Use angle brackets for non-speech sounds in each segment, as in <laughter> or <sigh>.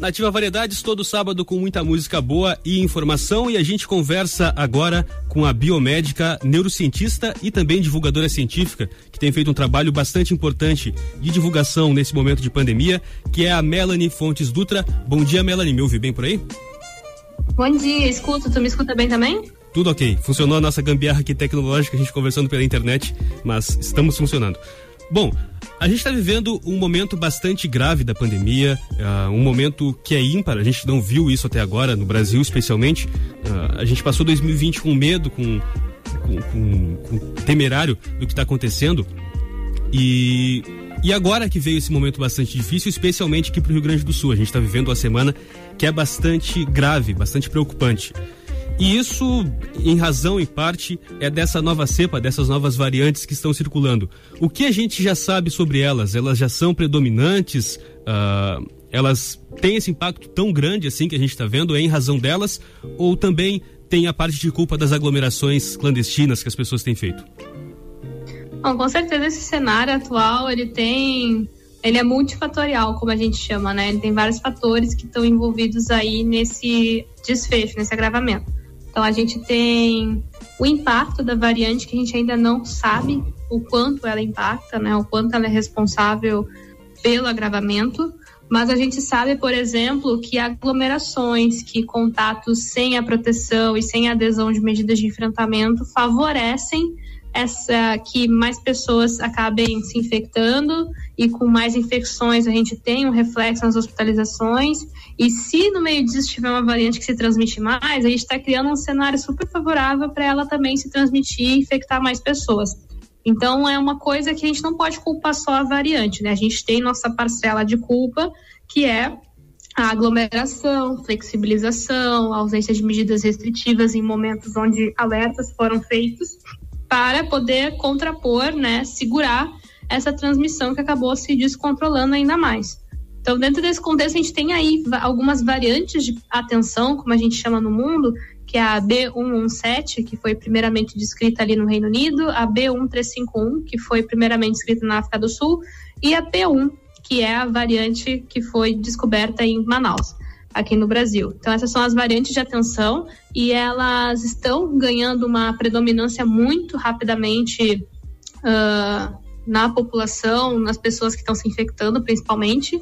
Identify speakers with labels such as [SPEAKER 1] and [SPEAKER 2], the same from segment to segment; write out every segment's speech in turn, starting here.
[SPEAKER 1] Nativa Variedades, todo sábado com muita música boa e informação. E a gente conversa agora com a biomédica, neurocientista e também divulgadora científica, que tem feito um trabalho bastante importante de divulgação nesse momento de pandemia, que é a Melanie Fontes Dutra. Bom dia, Melanie. Me ouve bem por aí?
[SPEAKER 2] Bom dia, escuto. Tu me escuta bem também?
[SPEAKER 1] Tudo ok. Funcionou a nossa gambiarra aqui tecnológica, a gente conversando pela internet, mas estamos funcionando. Bom, a gente está vivendo um momento bastante grave da pandemia, uh, um momento que é ímpar, a gente não viu isso até agora, no Brasil especialmente. Uh, a gente passou 2020 com medo, com, com, com, com temerário do que está acontecendo. E, e agora que veio esse momento bastante difícil, especialmente aqui para o Rio Grande do Sul. A gente está vivendo uma semana que é bastante grave, bastante preocupante. E isso, em razão, em parte, é dessa nova cepa, dessas novas variantes que estão circulando. O que a gente já sabe sobre elas? Elas já são predominantes? Uh, elas têm esse impacto tão grande assim que a gente está vendo? É em razão delas? Ou também tem a parte de culpa das aglomerações clandestinas que as pessoas têm feito?
[SPEAKER 2] Bom, com certeza esse cenário atual ele tem ele é multifatorial, como a gente chama, né? Ele tem vários fatores que estão envolvidos aí nesse desfecho, nesse agravamento. Então a gente tem o impacto da variante que a gente ainda não sabe o quanto ela impacta, né? O quanto ela é responsável pelo agravamento. Mas a gente sabe, por exemplo, que aglomerações, que contatos sem a proteção e sem a adesão de medidas de enfrentamento favorecem essa que mais pessoas acabem se infectando e com mais infecções a gente tem um reflexo nas hospitalizações e se no meio disso tiver uma variante que se transmite mais, a gente está criando um cenário super favorável para ela também se transmitir e infectar mais pessoas. Então é uma coisa que a gente não pode culpar só a variante, né? A gente tem nossa parcela de culpa, que é a aglomeração, flexibilização, ausência de medidas restritivas em momentos onde alertas foram feitos para poder contrapor, né, segurar essa transmissão que acabou se descontrolando ainda mais. Então, dentro desse contexto, a gente tem aí algumas variantes de atenção, como a gente chama no mundo, que é a B117, que foi primeiramente descrita ali no Reino Unido, a B1351, que foi primeiramente descrita na África do Sul, e a P1, que é a variante que foi descoberta em Manaus aqui no Brasil. Então, essas são as variantes de atenção e elas estão ganhando uma predominância muito rapidamente uh, na população, nas pessoas que estão se infectando, principalmente,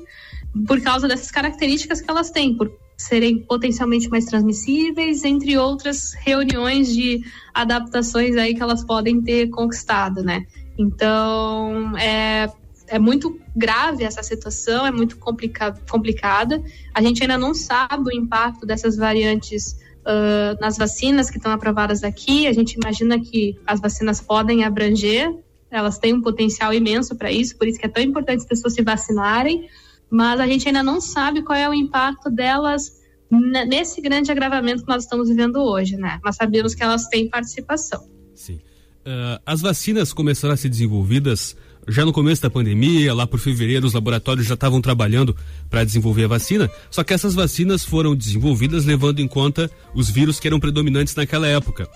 [SPEAKER 2] por causa dessas características que elas têm, por serem potencialmente mais transmissíveis, entre outras reuniões de adaptações aí que elas podem ter conquistado, né? Então, é, é muito grave essa situação, é muito complica complicada. A gente ainda não sabe o impacto dessas variantes uh, nas vacinas que estão aprovadas aqui. A gente imagina que as vacinas podem abranger, elas têm um potencial imenso para isso, por isso que é tão importante as pessoas se vacinarem, mas a gente ainda não sabe qual é o impacto delas nesse grande agravamento que nós estamos vivendo hoje, né? Mas sabemos que elas têm participação.
[SPEAKER 1] Sim. Uh, as vacinas começaram a ser desenvolvidas já no começo da pandemia, lá por fevereiro, os laboratórios já estavam trabalhando para desenvolver a vacina, só que essas vacinas foram desenvolvidas levando em conta os vírus que eram predominantes naquela época.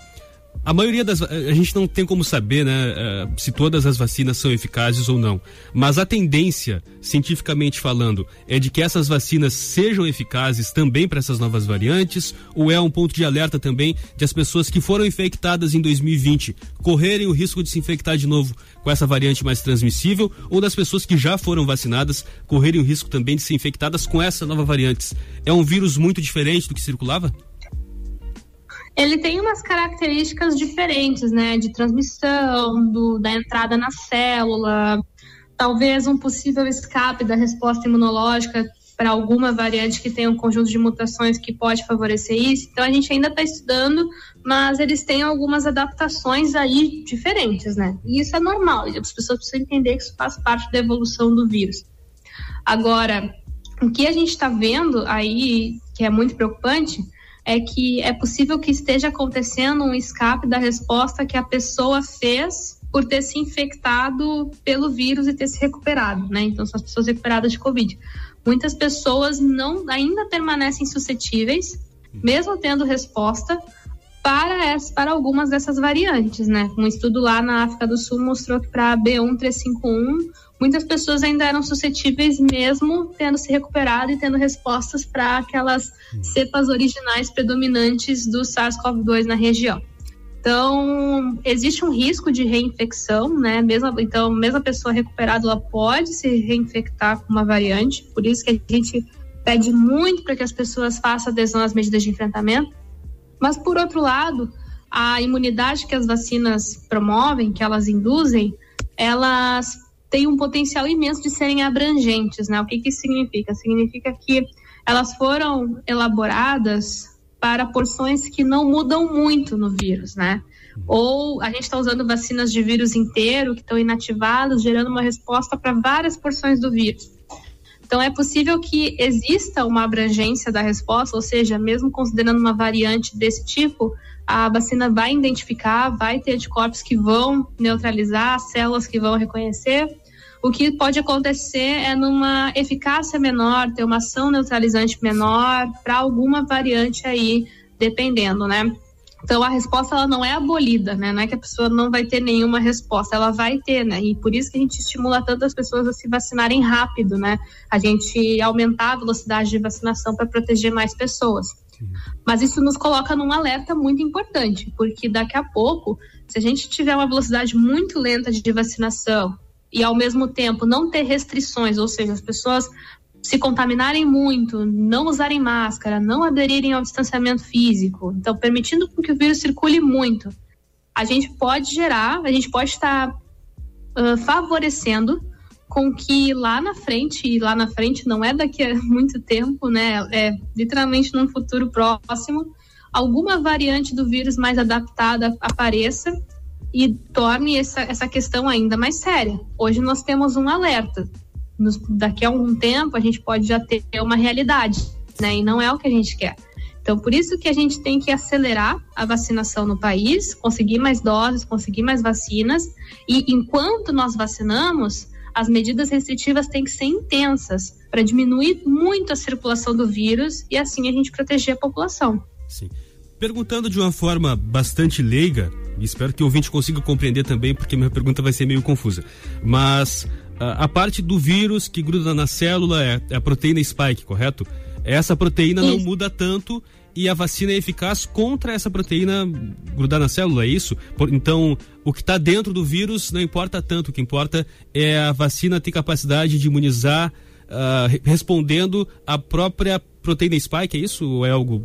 [SPEAKER 1] A maioria das. A gente não tem como saber, né, eh, se todas as vacinas são eficazes ou não. Mas a tendência, cientificamente falando, é de que essas vacinas sejam eficazes também para essas novas variantes, ou é um ponto de alerta também de as pessoas que foram infectadas em 2020 correrem o risco de se infectar de novo com essa variante mais transmissível, ou das pessoas que já foram vacinadas correrem o risco também de ser infectadas com essa nova variante. É um vírus muito diferente do que circulava?
[SPEAKER 2] Ele tem umas características diferentes, né? De transmissão, do, da entrada na célula, talvez um possível escape da resposta imunológica para alguma variante que tem um conjunto de mutações que pode favorecer isso. Então a gente ainda está estudando, mas eles têm algumas adaptações aí diferentes, né? E isso é normal, as pessoas precisam entender que isso faz parte da evolução do vírus. Agora, o que a gente está vendo aí, que é muito preocupante, é que é possível que esteja acontecendo um escape da resposta que a pessoa fez por ter se infectado pelo vírus e ter se recuperado, né? Então são as pessoas recuperadas de Covid. Muitas pessoas não ainda permanecem suscetíveis, mesmo tendo resposta, para, essa, para algumas dessas variantes, né? Um estudo lá na África do Sul mostrou que para a B1351 muitas pessoas ainda eram suscetíveis mesmo tendo se recuperado e tendo respostas para aquelas cepas originais predominantes do SARS-CoV-2 na região. Então, existe um risco de reinfecção, né? Mesmo, então, mesmo a pessoa recuperada, ela pode se reinfectar com uma variante, por isso que a gente pede muito para que as pessoas façam adesão às medidas de enfrentamento. Mas, por outro lado, a imunidade que as vacinas promovem, que elas induzem, elas têm um potencial imenso de serem abrangentes, né? O que, que isso significa? Significa que elas foram elaboradas para porções que não mudam muito no vírus, né? Ou a gente está usando vacinas de vírus inteiro que estão inativadas, gerando uma resposta para várias porções do vírus. Então, é possível que exista uma abrangência da resposta, ou seja, mesmo considerando uma variante desse tipo, a vacina vai identificar, vai ter anticorpos que vão neutralizar, células que vão reconhecer. O que pode acontecer é numa eficácia menor, ter uma ação neutralizante menor para alguma variante aí, dependendo, né? Então a resposta ela não é abolida, né? Não é que a pessoa não vai ter nenhuma resposta, ela vai ter, né? E por isso que a gente estimula tanto as pessoas a se vacinarem rápido, né? A gente aumentar a velocidade de vacinação para proteger mais pessoas. Mas isso nos coloca num alerta muito importante, porque daqui a pouco, se a gente tiver uma velocidade muito lenta de vacinação e ao mesmo tempo não ter restrições, ou seja, as pessoas se contaminarem muito, não usarem máscara, não aderirem ao distanciamento físico, então permitindo que o vírus circule muito, a gente pode gerar, a gente pode estar uh, favorecendo com que lá na frente, e lá na frente não é daqui a <laughs> muito tempo, né? É literalmente num futuro próximo, alguma variante do vírus mais adaptada apareça e torne essa, essa questão ainda mais séria. Hoje nós temos um alerta nos, daqui a algum tempo a gente pode já ter uma realidade, né? E não é o que a gente quer. Então, por isso que a gente tem que acelerar a vacinação no país, conseguir mais doses, conseguir mais vacinas, e enquanto nós vacinamos, as medidas restritivas têm que ser intensas para diminuir muito a circulação do vírus e assim a gente proteger a população.
[SPEAKER 1] Sim. Perguntando de uma forma bastante leiga, espero que o ouvinte consiga compreender também, porque minha pergunta vai ser meio confusa. Mas a, a parte do vírus que gruda na célula é, é a proteína spike, correto? Essa proteína isso. não muda tanto e a vacina é eficaz contra essa proteína grudar na célula, é isso? Por, então, o que está dentro do vírus não importa tanto, o que importa é a vacina ter capacidade de imunizar uh, respondendo à própria proteína spike, é isso? Ou é algo.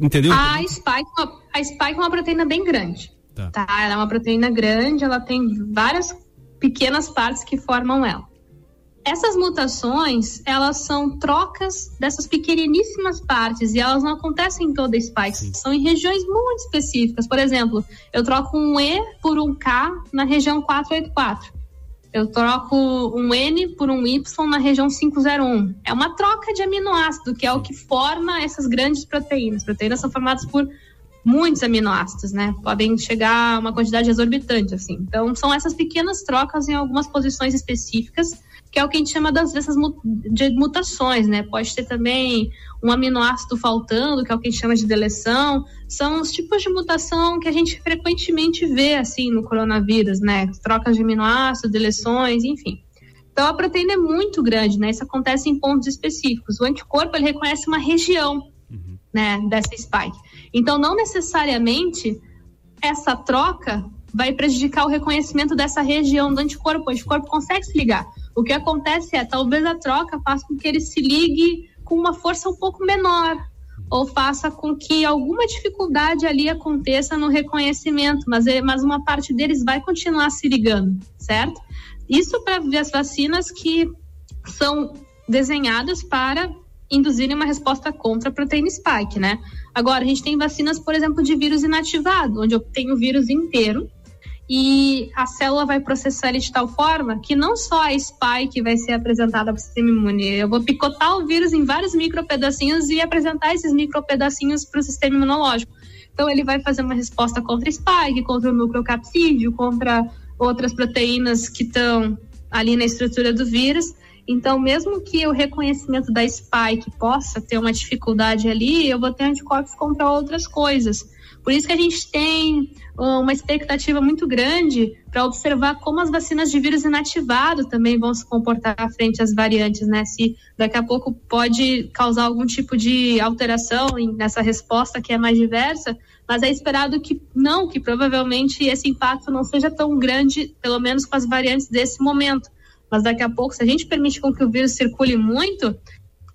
[SPEAKER 1] Entendeu?
[SPEAKER 2] A spike, a spike é uma proteína bem grande. Tá. tá. Ela é uma proteína grande, ela tem várias pequenas partes que formam ela. Essas mutações, elas são trocas dessas pequeniníssimas partes e elas não acontecem em toda a spike, Sim. são em regiões muito específicas. Por exemplo, eu troco um E por um K na região 484. Eu troco um N por um Y na região 501. É uma troca de aminoácido, que é o que forma essas grandes proteínas. As proteínas são formadas por muitos aminoácidos, né? Podem chegar a uma quantidade exorbitante, assim. Então, são essas pequenas trocas em algumas posições específicas, que é o que a gente chama das dessas de mutações, né? Pode ter também um aminoácido faltando, que é o que a gente chama de deleção. São os tipos de mutação que a gente frequentemente vê, assim, no coronavírus, né? Trocas de aminoácidos, deleções, enfim. Então, a proteína é muito grande, né? Isso acontece em pontos específicos. O anticorpo, ele reconhece uma região né, dessa spike. Então, não necessariamente essa troca vai prejudicar o reconhecimento dessa região do anticorpo. O anticorpo consegue se ligar. O que acontece é, talvez a troca faça com que ele se ligue com uma força um pouco menor, ou faça com que alguma dificuldade ali aconteça no reconhecimento, mas, é, mas uma parte deles vai continuar se ligando, certo? Isso para as vacinas que são desenhadas para induzirem uma resposta contra a proteína spike, né? Agora, a gente tem vacinas, por exemplo, de vírus inativado, onde eu tenho o vírus inteiro e a célula vai processar ele de tal forma que não só a spike vai ser apresentada para o sistema imune, eu vou picotar o vírus em vários micropedacinhos e apresentar esses micropedacinhos para o sistema imunológico. Então, ele vai fazer uma resposta contra spike, contra o núcleo capsídeo, contra outras proteínas que estão ali na estrutura do vírus então, mesmo que o reconhecimento da spike possa ter uma dificuldade ali, eu vou ter anticorpos contra outras coisas. Por isso que a gente tem uma expectativa muito grande para observar como as vacinas de vírus inativado também vão se comportar frente às variantes, né? Se daqui a pouco pode causar algum tipo de alteração nessa resposta que é mais diversa, mas é esperado que não, que provavelmente esse impacto não seja tão grande, pelo menos com as variantes desse momento. Mas daqui a pouco, se a gente permite com que o vírus circule muito,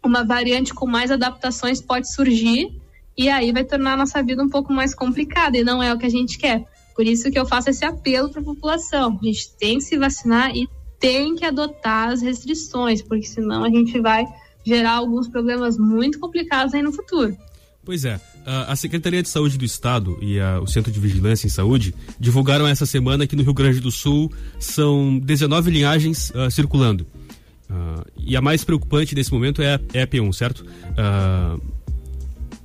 [SPEAKER 2] uma variante com mais adaptações pode surgir e aí vai tornar a nossa vida um pouco mais complicada e não é o que a gente quer. Por isso que eu faço esse apelo para a população. A gente tem que se vacinar e tem que adotar as restrições, porque senão a gente vai gerar alguns problemas muito complicados aí no futuro.
[SPEAKER 1] Pois é. A Secretaria de Saúde do Estado e a, o Centro de Vigilância em Saúde divulgaram essa semana que no Rio Grande do Sul são 19 linhagens uh, circulando. Uh, e a mais preocupante nesse momento é a, é a P1, certo? Uh,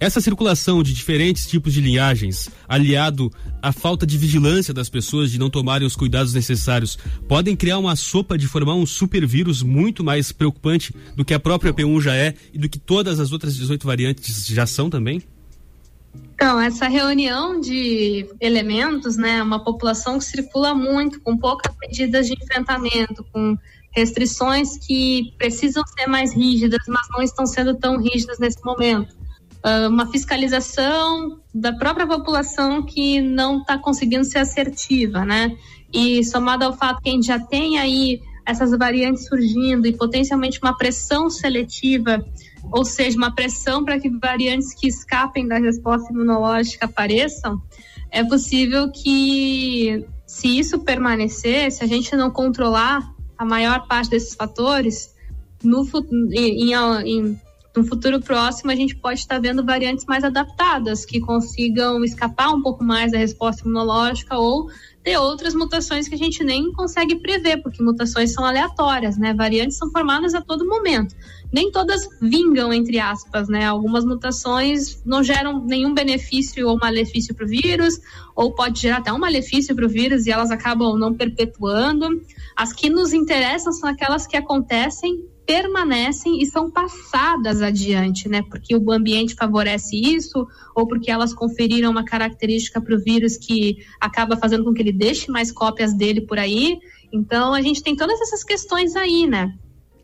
[SPEAKER 1] essa circulação de diferentes tipos de linhagens, aliado à falta de vigilância das pessoas de não tomarem os cuidados necessários, podem criar uma sopa de formar um supervírus muito mais preocupante do que a própria P1 já é e do que todas as outras 18 variantes já são também?
[SPEAKER 2] Então, essa reunião de elementos, né, uma população que circula muito, com poucas medidas de enfrentamento, com restrições que precisam ser mais rígidas, mas não estão sendo tão rígidas nesse momento uh, uma fiscalização da própria população que não está conseguindo ser assertiva, né? E somado ao fato que a gente já tem aí essas variantes surgindo e potencialmente uma pressão seletiva, ou seja, uma pressão para que variantes que escapem da resposta imunológica apareçam, é possível que, se isso permanecer, se a gente não controlar a maior parte desses fatores, no, em, em, no futuro próximo a gente pode estar vendo variantes mais adaptadas, que consigam escapar um pouco mais da resposta imunológica ou ter outras mutações que a gente nem consegue prever, porque mutações são aleatórias, né? Variantes são formadas a todo momento. Nem todas vingam, entre aspas, né? Algumas mutações não geram nenhum benefício ou malefício para o vírus, ou pode gerar até um malefício para o vírus e elas acabam não perpetuando. As que nos interessam são aquelas que acontecem permanecem e são passadas adiante, né? Porque o ambiente favorece isso, ou porque elas conferiram uma característica para o vírus que acaba fazendo com que ele deixe mais cópias dele por aí. Então, a gente tem todas essas questões aí, né?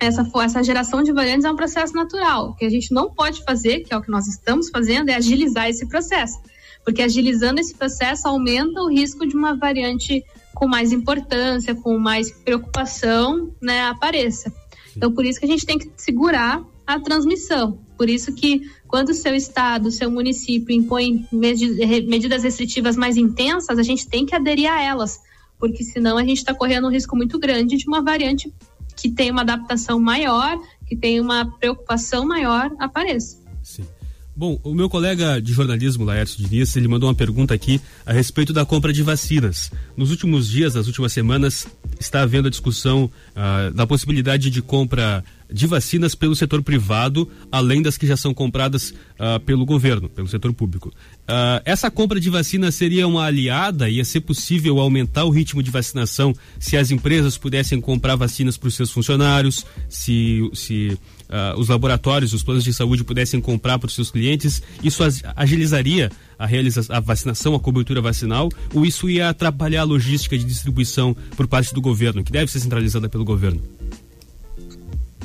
[SPEAKER 2] Essa, essa geração de variantes é um processo natural. O que a gente não pode fazer, que é o que nós estamos fazendo, é agilizar esse processo. Porque agilizando esse processo aumenta o risco de uma variante com mais importância, com mais preocupação, né, apareça. Então, por isso que a gente tem que segurar a transmissão. Por isso que quando o seu estado, o seu município impõe medidas restritivas mais intensas, a gente tem que aderir a elas, porque senão a gente está correndo um risco muito grande de uma variante que tem uma adaptação maior, que tem uma preocupação maior apareça.
[SPEAKER 1] Bom, o meu colega de jornalismo, Laércio Diniz, ele mandou uma pergunta aqui a respeito da compra de vacinas. Nos últimos dias, nas últimas semanas, está havendo a discussão uh, da possibilidade de compra de vacinas pelo setor privado, além das que já são compradas uh, pelo governo, pelo setor público. Uh, essa compra de vacinas seria uma aliada? Ia ser possível aumentar o ritmo de vacinação se as empresas pudessem comprar vacinas para os seus funcionários, se, se uh, os laboratórios, os planos de saúde pudessem comprar para os seus clientes? Isso agilizaria a, realiza a vacinação, a cobertura vacinal? Ou isso ia atrapalhar a logística de distribuição por parte do governo, que deve ser centralizada pelo governo?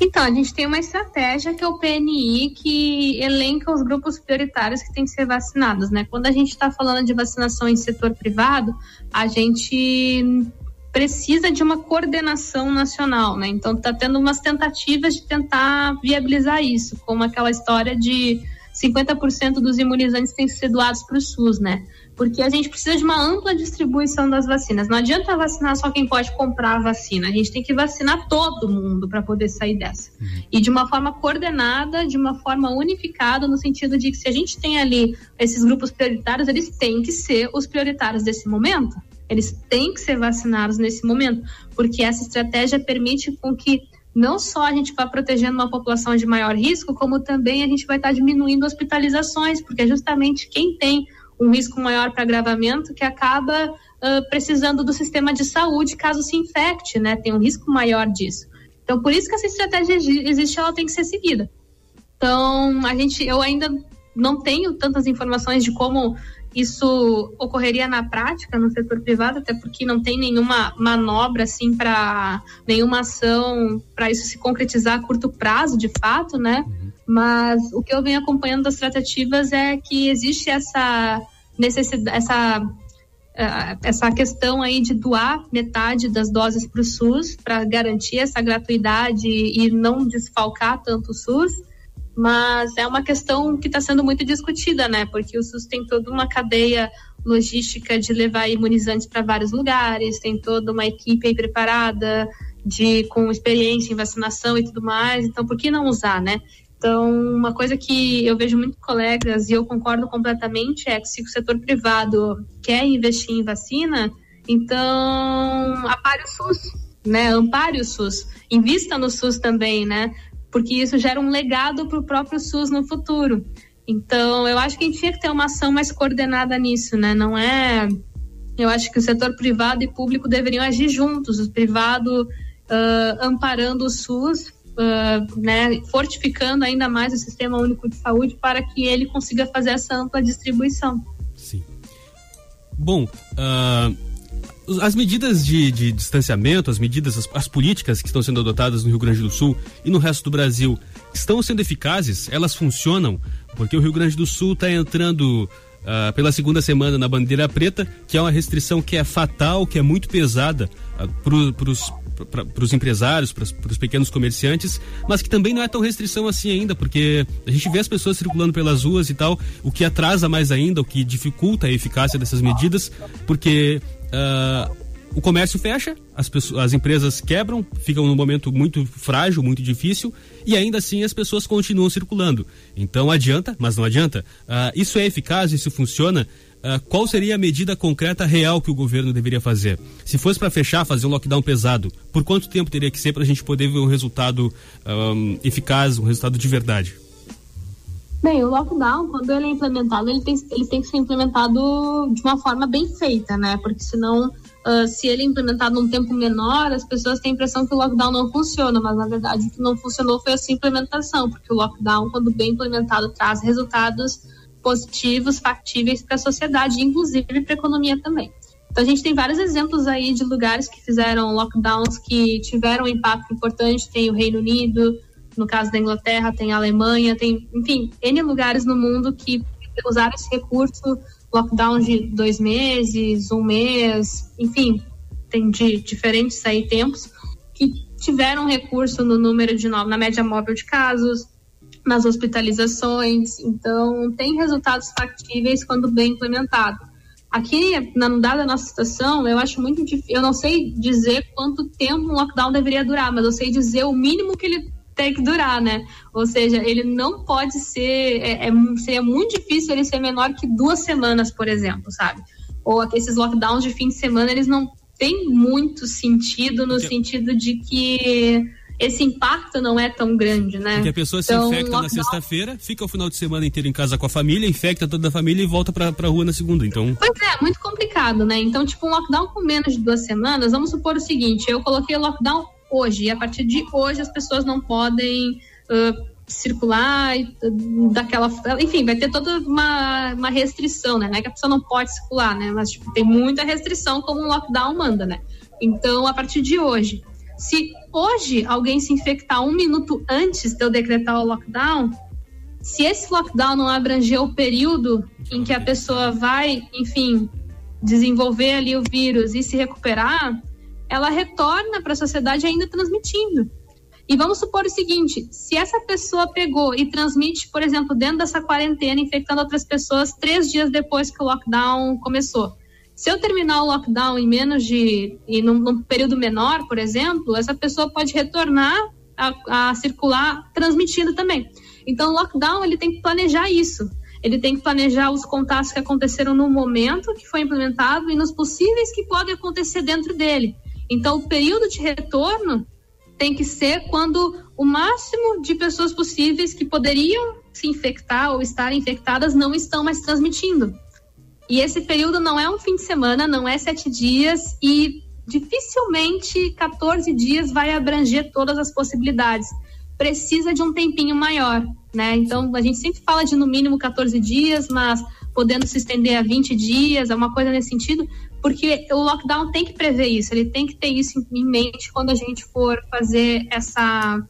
[SPEAKER 2] Então, a gente tem uma estratégia que é o PNI, que elenca os grupos prioritários que têm que ser vacinados, né? Quando a gente está falando de vacinação em setor privado, a gente precisa de uma coordenação nacional, né? Então, está tendo umas tentativas de tentar viabilizar isso, como aquela história de 50% dos imunizantes têm que ser doados para o SUS, né? porque a gente precisa de uma ampla distribuição das vacinas. Não adianta vacinar só quem pode comprar a vacina, a gente tem que vacinar todo mundo para poder sair dessa. Uhum. E de uma forma coordenada, de uma forma unificada, no sentido de que se a gente tem ali esses grupos prioritários, eles têm que ser os prioritários desse momento. Eles têm que ser vacinados nesse momento, porque essa estratégia permite com que não só a gente vá protegendo uma população de maior risco, como também a gente vai estar diminuindo hospitalizações, porque é justamente quem tem um risco maior para agravamento que acaba uh, precisando do sistema de saúde caso se infecte, né? Tem um risco maior disso. Então, por isso que essa estratégia existe, ela tem que ser seguida. Então, a gente, eu ainda não tenho tantas informações de como isso ocorreria na prática no setor privado, até porque não tem nenhuma manobra assim para nenhuma ação para isso se concretizar a curto prazo, de fato, né? Uhum. Mas o que eu venho acompanhando das tratativas é que existe essa necessidade, essa eh, essa questão aí de doar metade das doses para o SUS para garantir essa gratuidade e não desfalcar tanto o SUS mas é uma questão que está sendo muito discutida, né? Porque o SUS tem toda uma cadeia logística de levar imunizantes para vários lugares, tem toda uma equipe aí preparada de com experiência em vacinação e tudo mais. Então, por que não usar, né? Então, uma coisa que eu vejo muitos colegas e eu concordo completamente é que se o setor privado quer investir em vacina, então apare o SUS, né? Ampare o SUS, invista no SUS também, né? Porque isso gera um legado para o próprio SUS no futuro. Então, eu acho que a gente tinha que ter uma ação mais coordenada nisso, né? Não é. Eu acho que o setor privado e público deveriam agir juntos, o privado uh, amparando o SUS, uh, né, fortificando ainda mais o Sistema Único de Saúde para que ele consiga fazer essa ampla distribuição.
[SPEAKER 1] Sim. Bom, uh, as medidas de, de distanciamento, as medidas, as, as, políticas que estão sendo adotadas no Rio Grande do Sul e no resto do Brasil estão sendo eficazes? Elas funcionam? Porque o Rio Grande do Sul está entrando uh, pela segunda semana na bandeira preta, que é uma restrição que é fatal, que é muito pesada uh, para os para os empresários, para os pequenos comerciantes, mas que também não é tão restrição assim ainda, porque a gente vê as pessoas circulando pelas ruas e tal, o que atrasa mais ainda, o que dificulta a eficácia dessas medidas, porque Uh, o comércio fecha, as, pessoas, as empresas quebram, ficam num momento muito frágil, muito difícil, e ainda assim as pessoas continuam circulando. Então adianta, mas não adianta. Uh, isso é eficaz, isso funciona. Uh, qual seria a medida concreta real que o governo deveria fazer? Se fosse para fechar, fazer um lockdown pesado, por quanto tempo teria que ser para a gente poder ver um resultado um, eficaz, um resultado de verdade?
[SPEAKER 2] Bem, o lockdown, quando ele é implementado, ele tem, ele tem que ser implementado de uma forma bem feita, né? Porque senão, uh, se ele é implementado num tempo menor, as pessoas têm a impressão que o lockdown não funciona, mas na verdade o que não funcionou foi essa implementação, porque o lockdown, quando bem implementado, traz resultados positivos, factíveis para a sociedade, inclusive para a economia também. Então a gente tem vários exemplos aí de lugares que fizeram lockdowns que tiveram um impacto importante, tem o Reino Unido, no caso da Inglaterra, tem a Alemanha, tem, enfim, N lugares no mundo que usaram esse recurso, lockdown de dois meses, um mês, enfim, tem de diferentes aí tempos, que tiveram recurso no número de na média móvel de casos, nas hospitalizações, então tem resultados factíveis quando bem implementado. Aqui, na dada nossa situação, eu acho muito difícil, eu não sei dizer quanto tempo um lockdown deveria durar, mas eu sei dizer o mínimo que ele tem que durar, né? Ou seja, ele não pode ser, é, é, seria muito difícil ele ser menor que duas semanas, por exemplo, sabe? Ou esses lockdowns de fim de semana, eles não têm muito sentido no sentido de que esse impacto não é tão grande, né?
[SPEAKER 1] Porque a pessoa se então, infecta lockdown... na sexta-feira, fica o final de semana inteiro em casa com a família, infecta toda a família e volta pra, pra rua na segunda, então...
[SPEAKER 2] Pois é, muito complicado, né? Então, tipo, um lockdown com menos de duas semanas, vamos supor o seguinte, eu coloquei o lockdown hoje. E a partir de hoje as pessoas não podem uh, circular daquela. Enfim, vai ter toda uma, uma restrição, né? Não é que a pessoa não pode circular, né? Mas tipo, tem muita restrição como o lockdown manda, né? Então, a partir de hoje, se hoje alguém se infectar um minuto antes de eu decretar o lockdown, se esse lockdown não abranger o período em que a pessoa vai, enfim, desenvolver ali o vírus e se recuperar, ela retorna para a sociedade ainda transmitindo. E vamos supor o seguinte: se essa pessoa pegou e transmite, por exemplo, dentro dessa quarentena, infectando outras pessoas três dias depois que o lockdown começou. Se eu terminar o lockdown em menos de. e num, num período menor, por exemplo, essa pessoa pode retornar a, a circular transmitindo também. Então, o lockdown ele tem que planejar isso. Ele tem que planejar os contatos que aconteceram no momento que foi implementado e nos possíveis que podem acontecer dentro dele. Então, o período de retorno tem que ser quando o máximo de pessoas possíveis que poderiam se infectar ou estar infectadas não estão mais transmitindo. E esse período não é um fim de semana, não é sete dias e dificilmente 14 dias vai abranger todas as possibilidades. precisa de um tempinho maior, né? Então a gente sempre fala de no mínimo 14 dias, mas podendo se estender a 20 dias, é uma coisa nesse sentido, porque o lockdown tem que prever isso, ele tem que ter isso em mente quando a gente for fazer essa,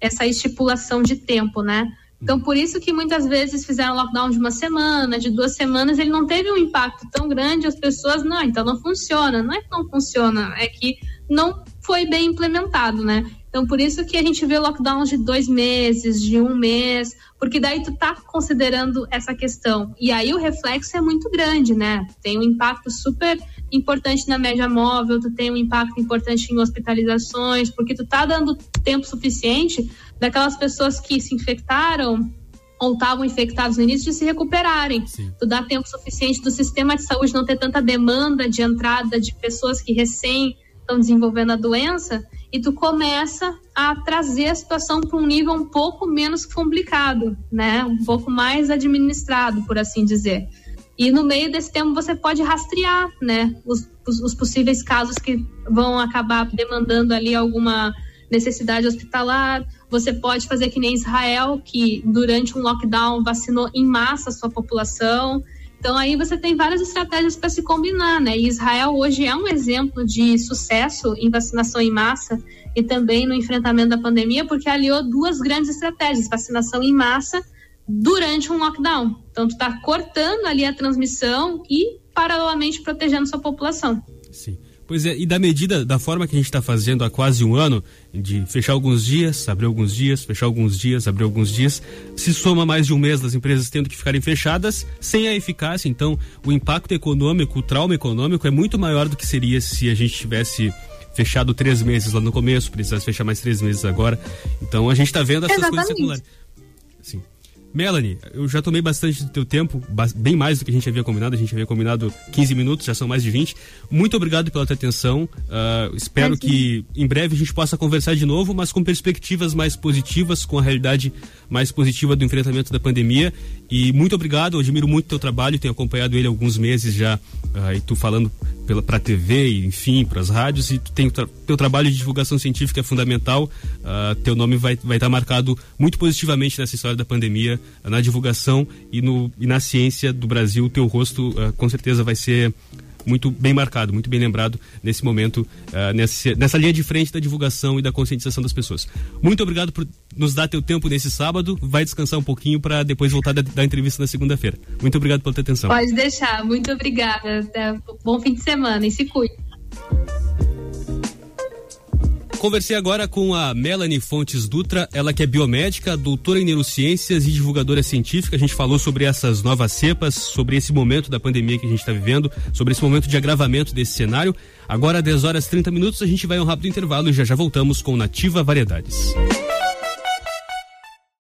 [SPEAKER 2] essa estipulação de tempo, né? Então, por isso que muitas vezes fizeram lockdown de uma semana, de duas semanas, ele não teve um impacto tão grande, as pessoas, não, então não funciona. Não é que não funciona, é que não foi bem implementado, né? Então, por isso que a gente vê lockdowns de dois meses, de um mês, porque daí tu tá considerando essa questão. E aí o reflexo é muito grande, né? Tem um impacto super importante na média móvel, tu tem um impacto importante em hospitalizações, porque tu tá dando tempo suficiente daquelas pessoas que se infectaram ou estavam infectados no início de se recuperarem. Sim. Tu dá tempo suficiente do sistema de saúde não ter tanta demanda de entrada de pessoas que recém estão desenvolvendo a doença e tu começa a trazer a situação para um nível um pouco menos complicado, né? Um pouco mais administrado, por assim dizer. E no meio desse tempo você pode rastrear, né? Os, os, os possíveis casos que vão acabar demandando ali alguma necessidade hospitalar. Você pode fazer que nem Israel, que durante um lockdown vacinou em massa a sua população. Então aí você tem várias estratégias para se combinar, né? E Israel hoje é um exemplo de sucesso em vacinação em massa e também no enfrentamento da pandemia, porque aliou duas grandes estratégias: vacinação em massa durante um lockdown. Então tu está cortando ali a transmissão e paralelamente protegendo sua população.
[SPEAKER 1] Sim. Pois é, e da medida, da forma que a gente está fazendo há quase um ano, de fechar alguns dias, abrir alguns dias, fechar alguns dias, abrir alguns dias, se soma mais de um mês das empresas tendo que ficarem fechadas, sem a eficácia, então o impacto econômico, o trauma econômico é muito maior do que seria se a gente tivesse fechado três meses lá no começo, precisasse fechar mais três meses agora. Então a gente está vendo essas Exatamente. coisas secundárias. Melanie, eu já tomei bastante do teu tempo, bem mais do que a gente havia combinado. A gente havia combinado 15 minutos, já são mais de 20. Muito obrigado pela tua atenção. Uh, espero que em breve a gente possa conversar de novo, mas com perspectivas mais positivas, com a realidade mais positiva do enfrentamento da pandemia. E muito obrigado, eu admiro muito teu trabalho, tenho acompanhado ele alguns meses já, uh, e tu falando pela para TV e enfim para as rádios e tu tem tra teu trabalho de divulgação científica é fundamental uh, teu nome vai vai estar tá marcado muito positivamente nessa história da pandemia uh, na divulgação e no e na ciência do Brasil teu rosto uh, com certeza vai ser muito bem marcado, muito bem lembrado nesse momento, uh, nessa, nessa linha de frente da divulgação e da conscientização das pessoas. Muito obrigado por nos dar teu tempo nesse sábado. Vai descansar um pouquinho para depois voltar da, da entrevista na segunda-feira. Muito obrigado pela tua atenção.
[SPEAKER 2] Pode deixar. Muito obrigada. Bom fim de semana e se cuide.
[SPEAKER 1] Conversei agora com a Melanie Fontes Dutra, ela que é biomédica, doutora em neurociências e divulgadora científica. A gente falou sobre essas novas cepas, sobre esse momento da pandemia que a gente está vivendo, sobre esse momento de agravamento desse cenário. Agora, 10 horas 30 minutos, a gente vai a um rápido intervalo e já já voltamos com Nativa Variedades.